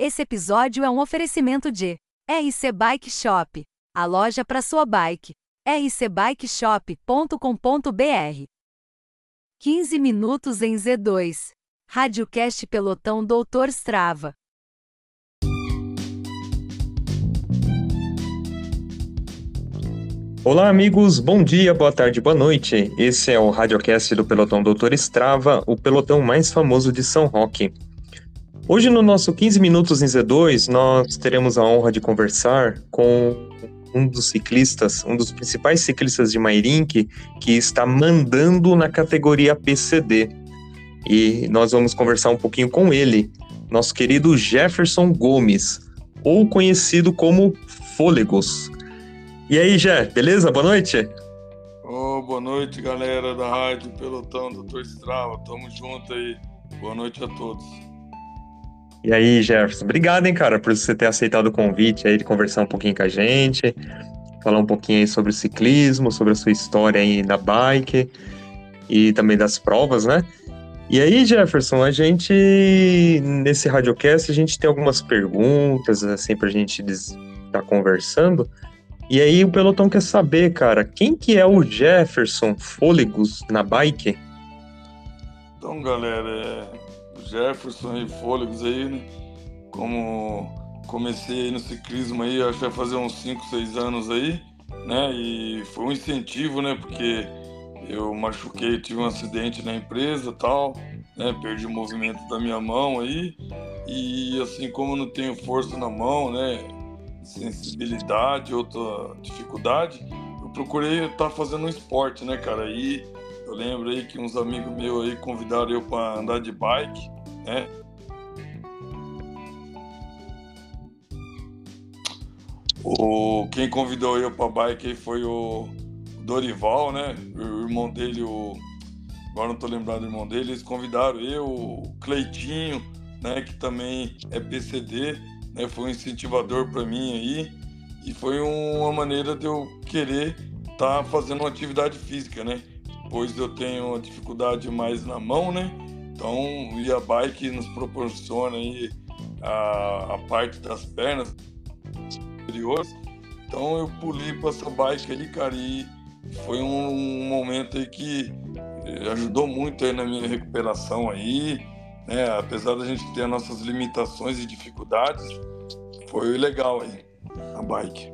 Esse episódio é um oferecimento de RC Bike Shop, a loja para sua bike. rcbikeshop.com.br 15 minutos em Z2. Radiocast Pelotão Doutor Strava. Olá, amigos. Bom dia, boa tarde, boa noite. Esse é o Radiocast do Pelotão Doutor Strava, o pelotão mais famoso de São Roque. Hoje, no nosso 15 Minutos em Z2, nós teremos a honra de conversar com um dos ciclistas, um dos principais ciclistas de Mairink, que está mandando na categoria PCD. E nós vamos conversar um pouquinho com ele, nosso querido Jefferson Gomes, ou conhecido como Fôlegos. E aí, Jé, beleza? Boa noite. Oh, boa noite, galera da Rádio Pelotão Doutor Strava. Tamo junto aí. Boa noite a todos. E aí, Jefferson, obrigado, hein, cara, por você ter aceitado o convite aí de conversar um pouquinho com a gente, falar um pouquinho aí sobre o ciclismo, sobre a sua história aí na bike e também das provas, né? E aí, Jefferson, a gente, nesse radiocast, a gente tem algumas perguntas, assim, pra gente estar tá conversando. E aí o pelotão quer saber, cara, quem que é o Jefferson Fôlegos na bike? Então, galera, é Jefferson e Fôlegos aí, né? Como comecei aí no ciclismo aí, acho que vai fazer uns 5, 6 anos aí, né? E foi um incentivo, né? Porque eu machuquei, tive um acidente na empresa tal, né? Perdi o movimento da minha mão aí. E assim como eu não tenho força na mão, né? Sensibilidade, outra dificuldade, eu procurei estar tá fazendo um esporte, né, cara? Aí eu lembro aí que uns amigos meus aí convidaram eu para andar de bike né? O, quem convidou eu para bike foi o Dorival, né? O irmão dele, o, agora não tô lembrado do irmão dele, eles convidaram eu, o Cleitinho, né? Que também é PCD, né? Foi um incentivador para mim aí e foi uma maneira de eu querer estar tá fazendo uma atividade física, né? Pois eu tenho uma dificuldade mais na mão, né? Então, e a bike nos proporciona aí a, a parte das pernas superiores. Então, eu pulei para essa bike ali, cara, e foi um, um, momento aí que eh, ajudou muito aí na minha recuperação aí, né? Apesar da gente ter as nossas limitações e dificuldades, foi legal aí a bike.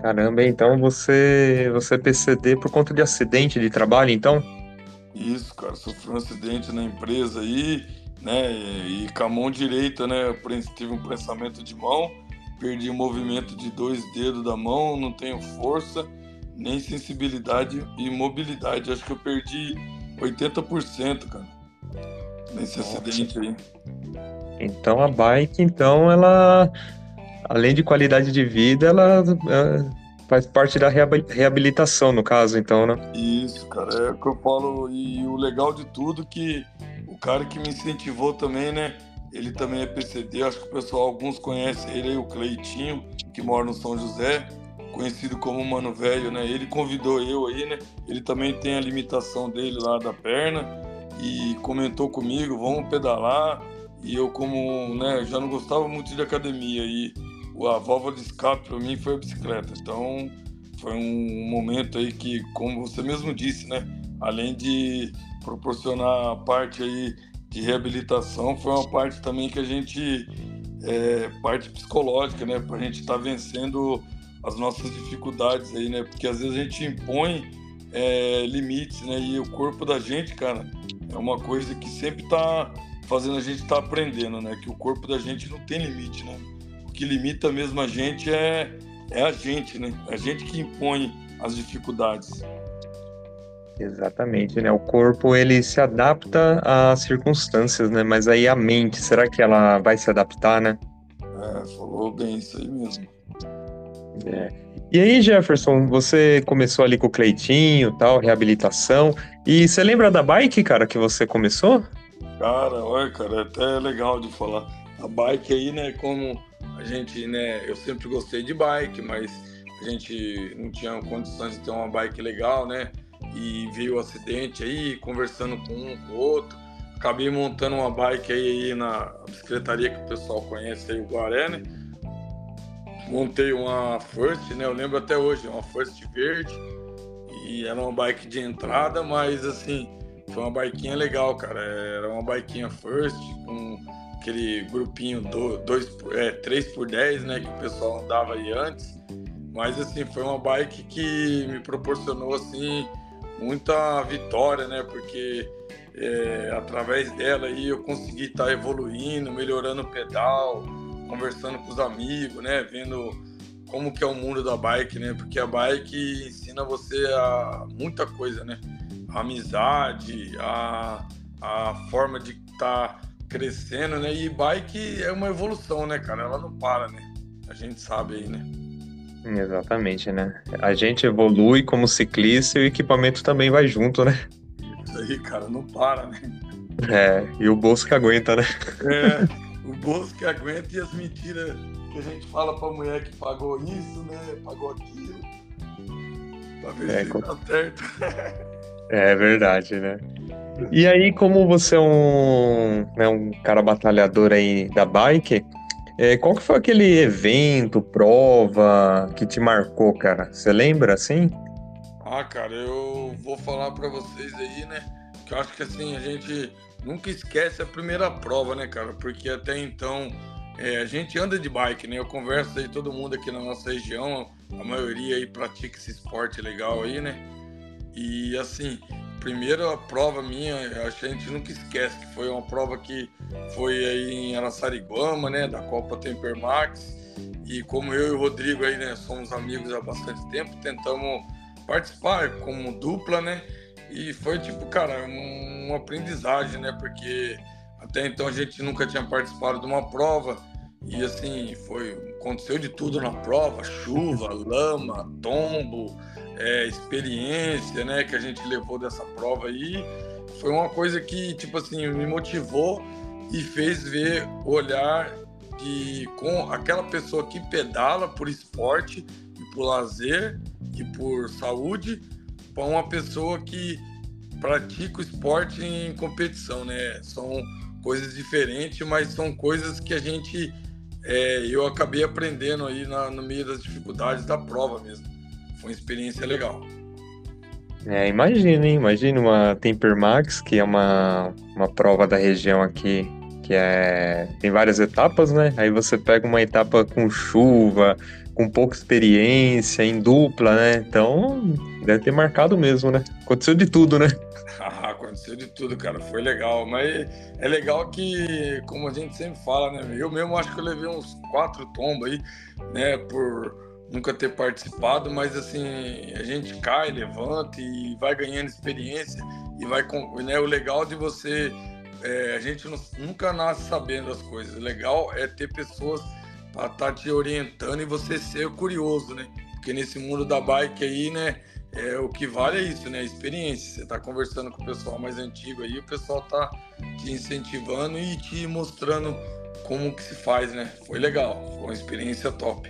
Caramba, então você você é PCD por conta de acidente de trabalho, então? Isso, cara, sofri um acidente na empresa aí, né? E, e com a mão direita, né? Eu tive um pensamento de mão, perdi o movimento de dois dedos da mão, não tenho força, nem sensibilidade e mobilidade. Acho que eu perdi 80%, cara, nesse Nossa. acidente aí. Então a bike, então, ela, além de qualidade de vida, ela, ela Faz parte da reabilitação, no caso, então, né? Isso, cara. É o que eu falo. E o legal de tudo é que o cara que me incentivou também, né? Ele também é PCD. Acho que o pessoal, alguns conhecem ele aí, o Cleitinho, que mora no São José, conhecido como Mano Velho, né? Ele convidou eu aí, né? Ele também tem a limitação dele lá da perna e comentou comigo, vamos pedalar. E eu, como né, já não gostava muito de academia e a válvula de escape para mim foi a bicicleta. Então foi um momento aí que, como você mesmo disse, né, além de proporcionar a parte aí de reabilitação, foi uma parte também que a gente é, parte psicológica, né, para a gente estar tá vencendo as nossas dificuldades aí, né, porque às vezes a gente impõe é, limites, né, e o corpo da gente, cara, é uma coisa que sempre está fazendo a gente estar tá aprendendo, né, que o corpo da gente não tem limite, né que limita mesmo a gente é, é a gente, né? A gente que impõe as dificuldades. Exatamente, né? O corpo ele se adapta às circunstâncias, né? Mas aí a mente, será que ela vai se adaptar, né? É, falou bem isso aí mesmo. É. E aí, Jefferson, você começou ali com o Cleitinho, tal, reabilitação. E você lembra da bike, cara, que você começou? Cara, olha, cara, é até legal de falar. A bike aí, né, como a gente, né, eu sempre gostei de bike, mas a gente não tinha condições de ter uma bike legal, né? E veio o acidente aí, conversando com um com o outro, acabei montando uma bike aí na bicicletaria que o pessoal conhece aí, o Guaré, né? Montei uma First, né? Eu lembro até hoje, uma First verde. E era uma bike de entrada, mas assim, foi uma biquinha legal, cara. Era uma biquinha First, com aquele grupinho 2 é, 3 por 10 né? Que o pessoal andava aí antes. Mas assim, foi uma bike que me proporcionou assim muita vitória, né? Porque é, através dela aí eu consegui estar tá evoluindo, melhorando o pedal, conversando com os amigos, né? Vendo como que é o mundo da bike, né? Porque a bike ensina você a muita coisa, né? A amizade, a, a forma de estar tá crescendo, né? E bike é uma evolução, né, cara? Ela não para, né? A gente sabe aí, né? Exatamente, né? A gente evolui como ciclista e o equipamento também vai junto, né? Isso aí, cara, não para, né? É, e o bolso que aguenta, né? É, o bolso que aguenta e as mentiras que a gente fala pra mulher que pagou isso, né? Pagou aquilo. Pra ver é, se com... tá certo. É verdade, né? E aí, como você é um, né, um cara batalhador aí da bike, é, qual que foi aquele evento, prova que te marcou, cara? Você lembra assim? Ah, cara, eu vou falar para vocês aí, né? Que eu acho que assim, a gente nunca esquece a primeira prova, né, cara? Porque até então é, a gente anda de bike, né? Eu converso aí todo mundo aqui na nossa região, a maioria aí pratica esse esporte legal aí, né? E assim, primeira prova minha, a gente nunca esquece que foi uma prova que foi aí em Araçariguama, né, da Copa Temper Max. E como eu e o Rodrigo aí, né, somos amigos há bastante tempo, tentamos participar como dupla, né? E foi tipo, cara, um, um aprendizagem, né? Porque até então a gente nunca tinha participado de uma prova. E assim, foi aconteceu de tudo na prova, chuva, lama, tombo, é, experiência, né, que a gente levou dessa prova aí, foi uma coisa que, tipo assim, me motivou e fez ver o olhar de com aquela pessoa que pedala por esporte e por lazer e por saúde para uma pessoa que pratica o esporte em competição, né? São coisas diferentes, mas são coisas que a gente é, eu acabei aprendendo aí na, no meio das dificuldades da prova mesmo uma experiência legal. É, imagina, hein? Imagina uma Temper Max, que é uma, uma prova da região aqui, que é tem várias etapas, né? Aí você pega uma etapa com chuva, com pouca experiência, em dupla, né? Então, deve ter marcado mesmo, né? Aconteceu de tudo, né? Ah, aconteceu de tudo, cara. Foi legal. Mas é legal que, como a gente sempre fala, né? Eu mesmo acho que eu levei uns quatro tombos aí, né? Por nunca ter participado, mas assim, a gente cai, levanta e vai ganhando experiência e vai com, né, o legal de você é, a gente não, nunca nasce sabendo as coisas. O legal é ter pessoas para estar tá te orientando e você ser curioso, né? Porque nesse mundo da bike aí, né, é, o que vale é isso, né? A experiência. Você está conversando com o pessoal mais antigo aí, o pessoal tá te incentivando e te mostrando como que se faz, né? Foi legal, foi uma experiência top.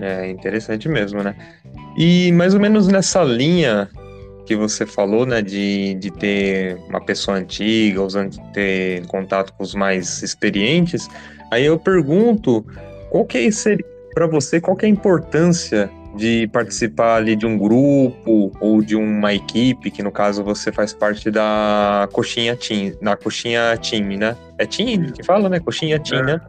É interessante mesmo, né? E mais ou menos nessa linha que você falou, né, de, de ter uma pessoa antiga, usando ter contato com os mais experientes, aí eu pergunto, qual que é para você, qual que é a importância de participar ali de um grupo ou de uma equipe, que no caso você faz parte da coxinha team, na coxinha time, né? É team que fala, né? Coxinha team, é. né?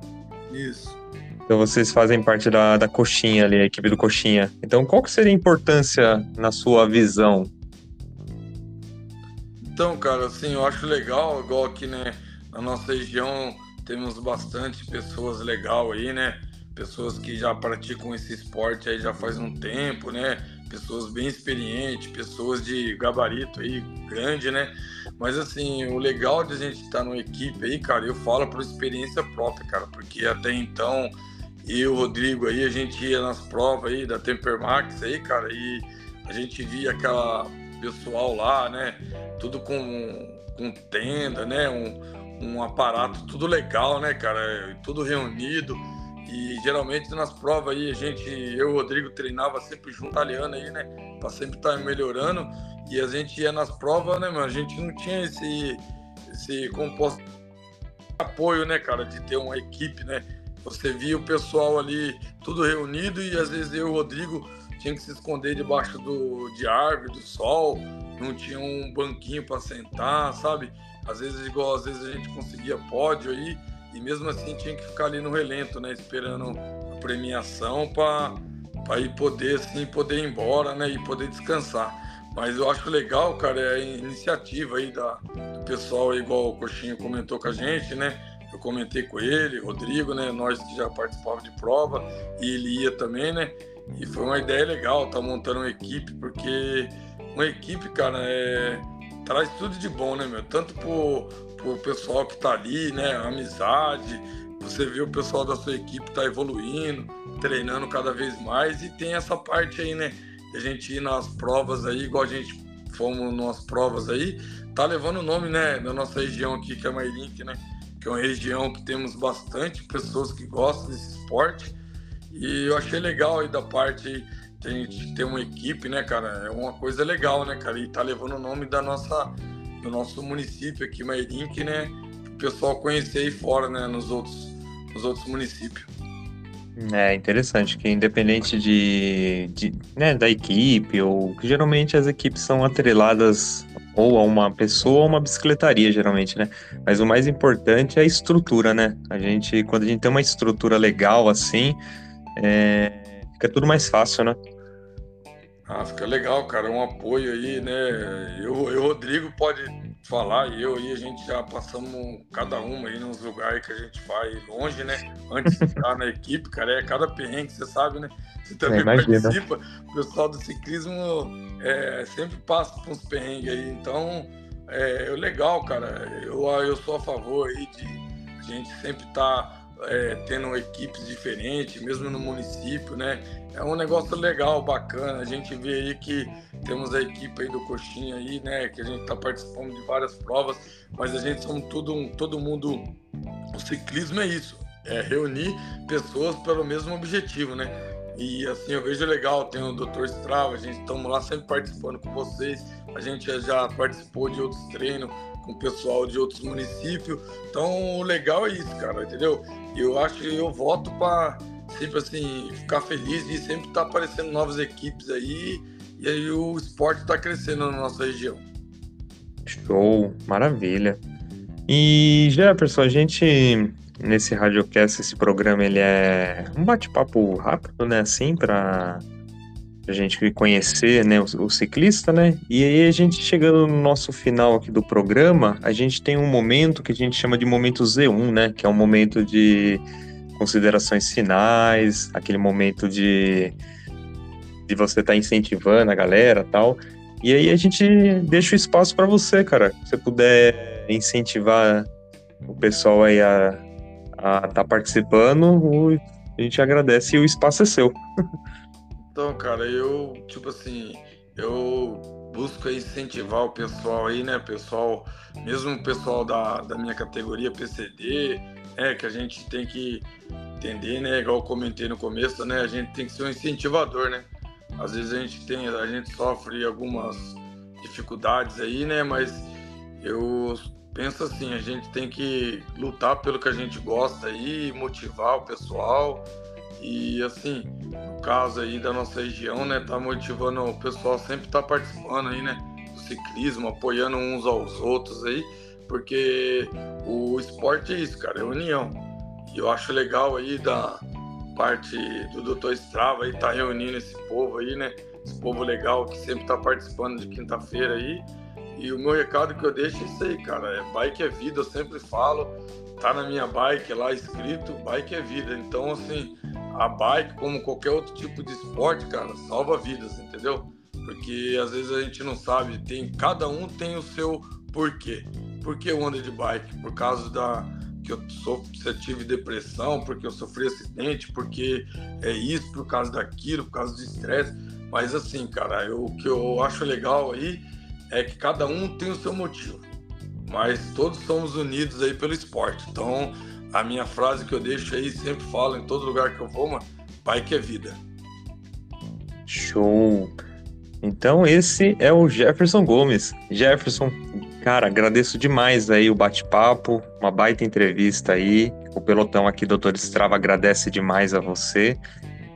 Então vocês fazem parte da, da coxinha ali, a equipe do coxinha. Então qual que seria a importância na sua visão? Então, cara, assim, eu acho legal, igual aqui, né, na nossa região temos bastante pessoas legal aí, né? Pessoas que já praticam esse esporte aí já faz um tempo, né? Pessoas bem experientes, pessoas de gabarito aí grande, né? Mas assim, o legal de a gente estar numa equipe aí, cara, eu falo por experiência própria, cara, porque até então e o Rodrigo aí, a gente ia nas provas aí da Temper Max aí, cara, e a gente via aquela pessoal lá, né? Tudo com, com tenda, né? Um, um aparato tudo legal, né, cara? Tudo reunido. E geralmente nas provas aí, a gente, eu e o Rodrigo treinava sempre junto italiano aí, né? Pra sempre estar tá melhorando. E a gente ia nas provas, né, mano? A gente não tinha esse, esse composto apoio, né, cara, de ter uma equipe, né? Você via o pessoal ali tudo reunido e às vezes eu e o Rodrigo tinha que se esconder debaixo do, de árvore, do sol, não tinha um banquinho para sentar, sabe? Às vezes, igual às vezes a gente conseguia pódio aí, e mesmo assim tinha que ficar ali no relento, né? Esperando a premiação para ir poder, assim, poder ir embora, né? E poder descansar. Mas eu acho legal, cara, é a iniciativa aí da, do pessoal, igual o Coxinho comentou com a gente, né? Eu comentei com ele, Rodrigo, né? Nós que já participávamos de prova, e ele ia também, né? E foi uma ideia legal, tá montando uma equipe, porque uma equipe, cara, é, traz tudo de bom, né, meu? Tanto pro, pro pessoal que tá ali, né? Amizade, você vê o pessoal da sua equipe tá evoluindo, treinando cada vez mais, e tem essa parte aí, né? a gente ir nas provas aí, igual a gente fomos nas provas aí, tá levando o nome, né, da nossa região aqui, que é Mairink, né? Que é uma região que temos bastante pessoas que gostam desse esporte. E eu achei legal aí da parte gente ter uma equipe, né, cara? É uma coisa legal, né, cara? E tá levando o nome da nossa, do nosso município aqui, Mairink, né? O pessoal conhecer aí fora, né, nos outros, nos outros municípios. É interessante que independente de, de né, da equipe, ou geralmente as equipes são atreladas ou a uma pessoa ou uma bicicletaria, geralmente, né? Mas o mais importante é a estrutura, né? A gente, quando a gente tem uma estrutura legal assim, é, fica tudo mais fácil, né? Ah, fica legal, cara, um apoio aí, né? Eu, eu Rodrigo pode falar, e eu e a gente já passamos cada uma aí nos lugares que a gente vai longe, né? Antes de estar na equipe, cara, é cada perrengue, você sabe, né? Você também participa. O pessoal do ciclismo é, sempre passa por uns perrengues aí, então é, é legal, cara. Eu, eu sou a favor aí de a gente sempre estar. Tá é, tendo equipes diferentes, mesmo no município, né? É um negócio legal, bacana. A gente vê aí que temos a equipe aí do Coxinha aí, né? Que a gente está participando de várias provas, mas a gente somos todo, todo mundo. O ciclismo é isso, é reunir pessoas pelo mesmo objetivo, né? E assim, eu vejo legal, tem o Dr. Strava, a gente estamos lá sempre participando com vocês, a gente já participou de outros treinos com o pessoal de outros municípios. Então, o legal é isso, cara, entendeu? Eu acho que eu voto para sempre assim ficar feliz e sempre estar tá aparecendo novas equipes aí e aí o esporte está crescendo na nossa região. Show, maravilha. E Jefferson, a gente nesse radiocast, esse programa ele é um bate-papo rápido, né, assim, para a gente conhecer, né, o, o, ciclista, né? E aí a gente chegando no nosso final aqui do programa, a gente tem um momento que a gente chama de momento Z1, né, que é um momento de considerações finais, aquele momento de de você estar tá incentivando a galera, tal. E aí a gente deixa o espaço para você, cara. Se você puder incentivar o pessoal aí a estar tá participando, a gente agradece e o espaço é seu. Então, cara, eu, tipo assim, eu busco incentivar o pessoal aí, né? Pessoal, mesmo o pessoal da, da minha categoria PCD, é que a gente tem que entender, né? Igual eu comentei no começo, né? A gente tem que ser um incentivador, né? Às vezes a gente tem, a gente sofre algumas dificuldades aí, né? Mas eu penso assim, a gente tem que lutar pelo que a gente gosta aí, motivar o pessoal e assim, no caso aí da nossa região, né, tá motivando o pessoal sempre tá participando aí, né, do ciclismo, apoiando uns aos outros aí, porque o esporte é isso, cara, é união. E eu acho legal aí da parte do Doutor Strava aí tá reunindo esse povo aí, né? Esse povo legal que sempre tá participando de quinta-feira aí. E o meu recado que eu deixo é isso aí, cara. É bike é vida, eu sempre falo. Tá na minha bike lá escrito, bike é vida. Então, assim, a bike, como qualquer outro tipo de esporte, cara, salva vidas, entendeu? Porque às vezes a gente não sabe, tem cada um tem o seu porquê. Por que eu ando de bike? Por causa da que eu eu tive depressão, porque eu sofri acidente, porque é isso, por causa daquilo, por causa do estresse. Mas assim, cara, eu, o que eu acho legal aí é que cada um tem o seu motivo. Mas todos somos unidos aí pelo esporte. Então, a minha frase que eu deixo aí, sempre falo em todo lugar que eu vou, mano, bike é vida. Show! Então esse é o Jefferson Gomes. Jefferson, Cara, agradeço demais aí o bate-papo, uma baita entrevista aí. O pelotão aqui, Doutor Estrava, agradece demais a você.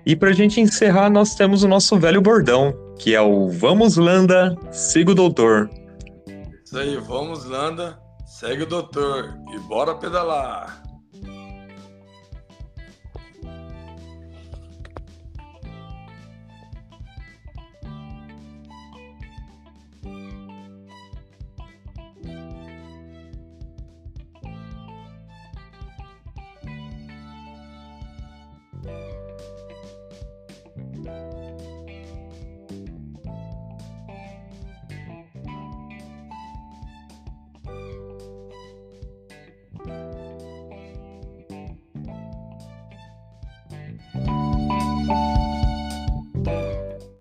E para a gente encerrar, nós temos o nosso velho bordão, que é o Vamos Landa, siga o doutor. Isso aí, vamos Landa, segue o doutor e bora pedalar.